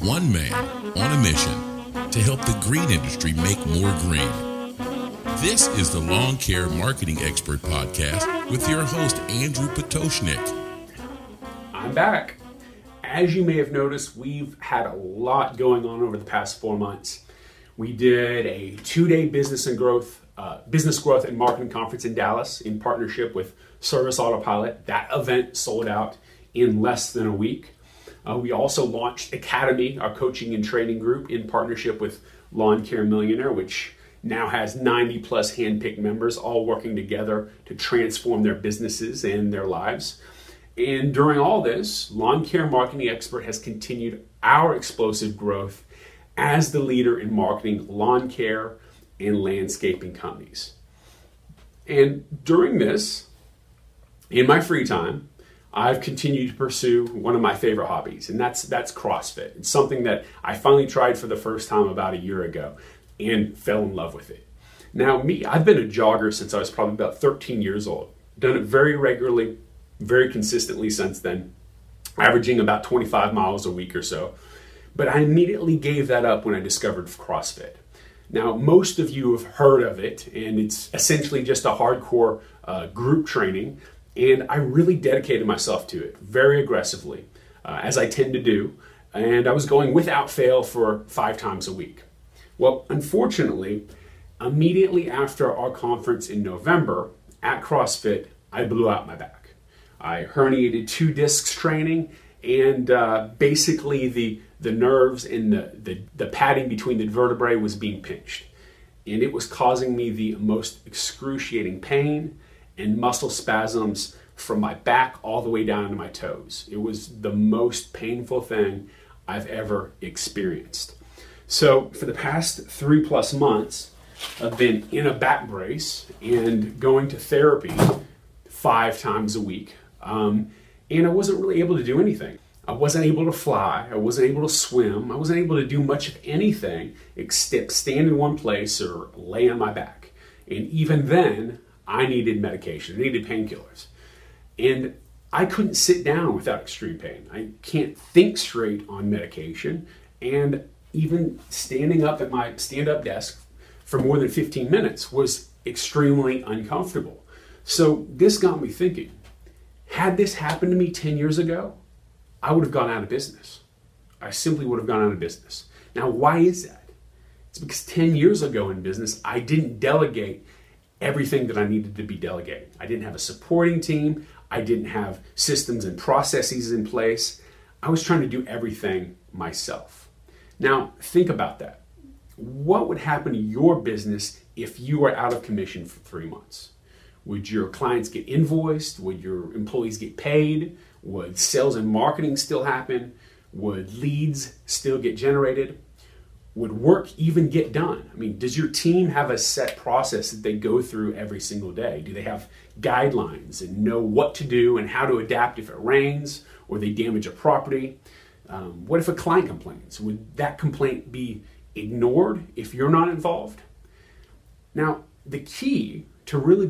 One man on a mission to help the green industry make more green. This is the Lawn Care Marketing Expert Podcast with your host, Andrew Pototschnik. I'm back. As you may have noticed, we've had a lot going on over the past four months. We did a two-day business and growth, uh, business growth and marketing conference in Dallas in partnership with Service Autopilot. That event sold out in less than a week. Uh, we also launched Academy, our coaching and training group, in partnership with Lawn Care Millionaire, which now has 90 plus handpicked members all working together to transform their businesses and their lives. And during all this, Lawn Care Marketing Expert has continued our explosive growth as the leader in marketing lawn care and landscaping companies. And during this, in my free time, I've continued to pursue one of my favorite hobbies, and that's that's CrossFit. It's something that I finally tried for the first time about a year ago and fell in love with it. Now, me, I've been a jogger since I was probably about 13 years old. Done it very regularly, very consistently since then, averaging about 25 miles a week or so. But I immediately gave that up when I discovered CrossFit. Now, most of you have heard of it, and it's essentially just a hardcore uh, group training and I really dedicated myself to it very aggressively, uh, as I tend to do. And I was going without fail for five times a week. Well, unfortunately, immediately after our conference in November at CrossFit, I blew out my back. I herniated two discs training, and uh, basically the, the nerves and the, the, the padding between the vertebrae was being pinched. And it was causing me the most excruciating pain and muscle spasms from my back all the way down to my toes. It was the most painful thing I've ever experienced. So, for the past three plus months, I've been in a back brace and going to therapy five times a week. Um, and I wasn't really able to do anything. I wasn't able to fly. I wasn't able to swim. I wasn't able to do much of anything except stand in one place or lay on my back. And even then, I needed medication, I needed painkillers. And I couldn't sit down without extreme pain. I can't think straight on medication. And even standing up at my stand up desk for more than 15 minutes was extremely uncomfortable. So this got me thinking had this happened to me 10 years ago, I would have gone out of business. I simply would have gone out of business. Now, why is that? It's because 10 years ago in business, I didn't delegate everything that I needed to be delegating. I didn't have a supporting team, I didn't have systems and processes in place. I was trying to do everything myself. Now, think about that. What would happen to your business if you were out of commission for three months? Would your clients get invoiced? Would your employees get paid? Would sales and marketing still happen? Would leads still get generated? Would work even get done? I mean, does your team have a set process that they go through every single day? Do they have guidelines and know what to do and how to adapt if it rains or they damage a property? Um, what if a client complains? Would that complaint be ignored if you're not involved? Now, the key to really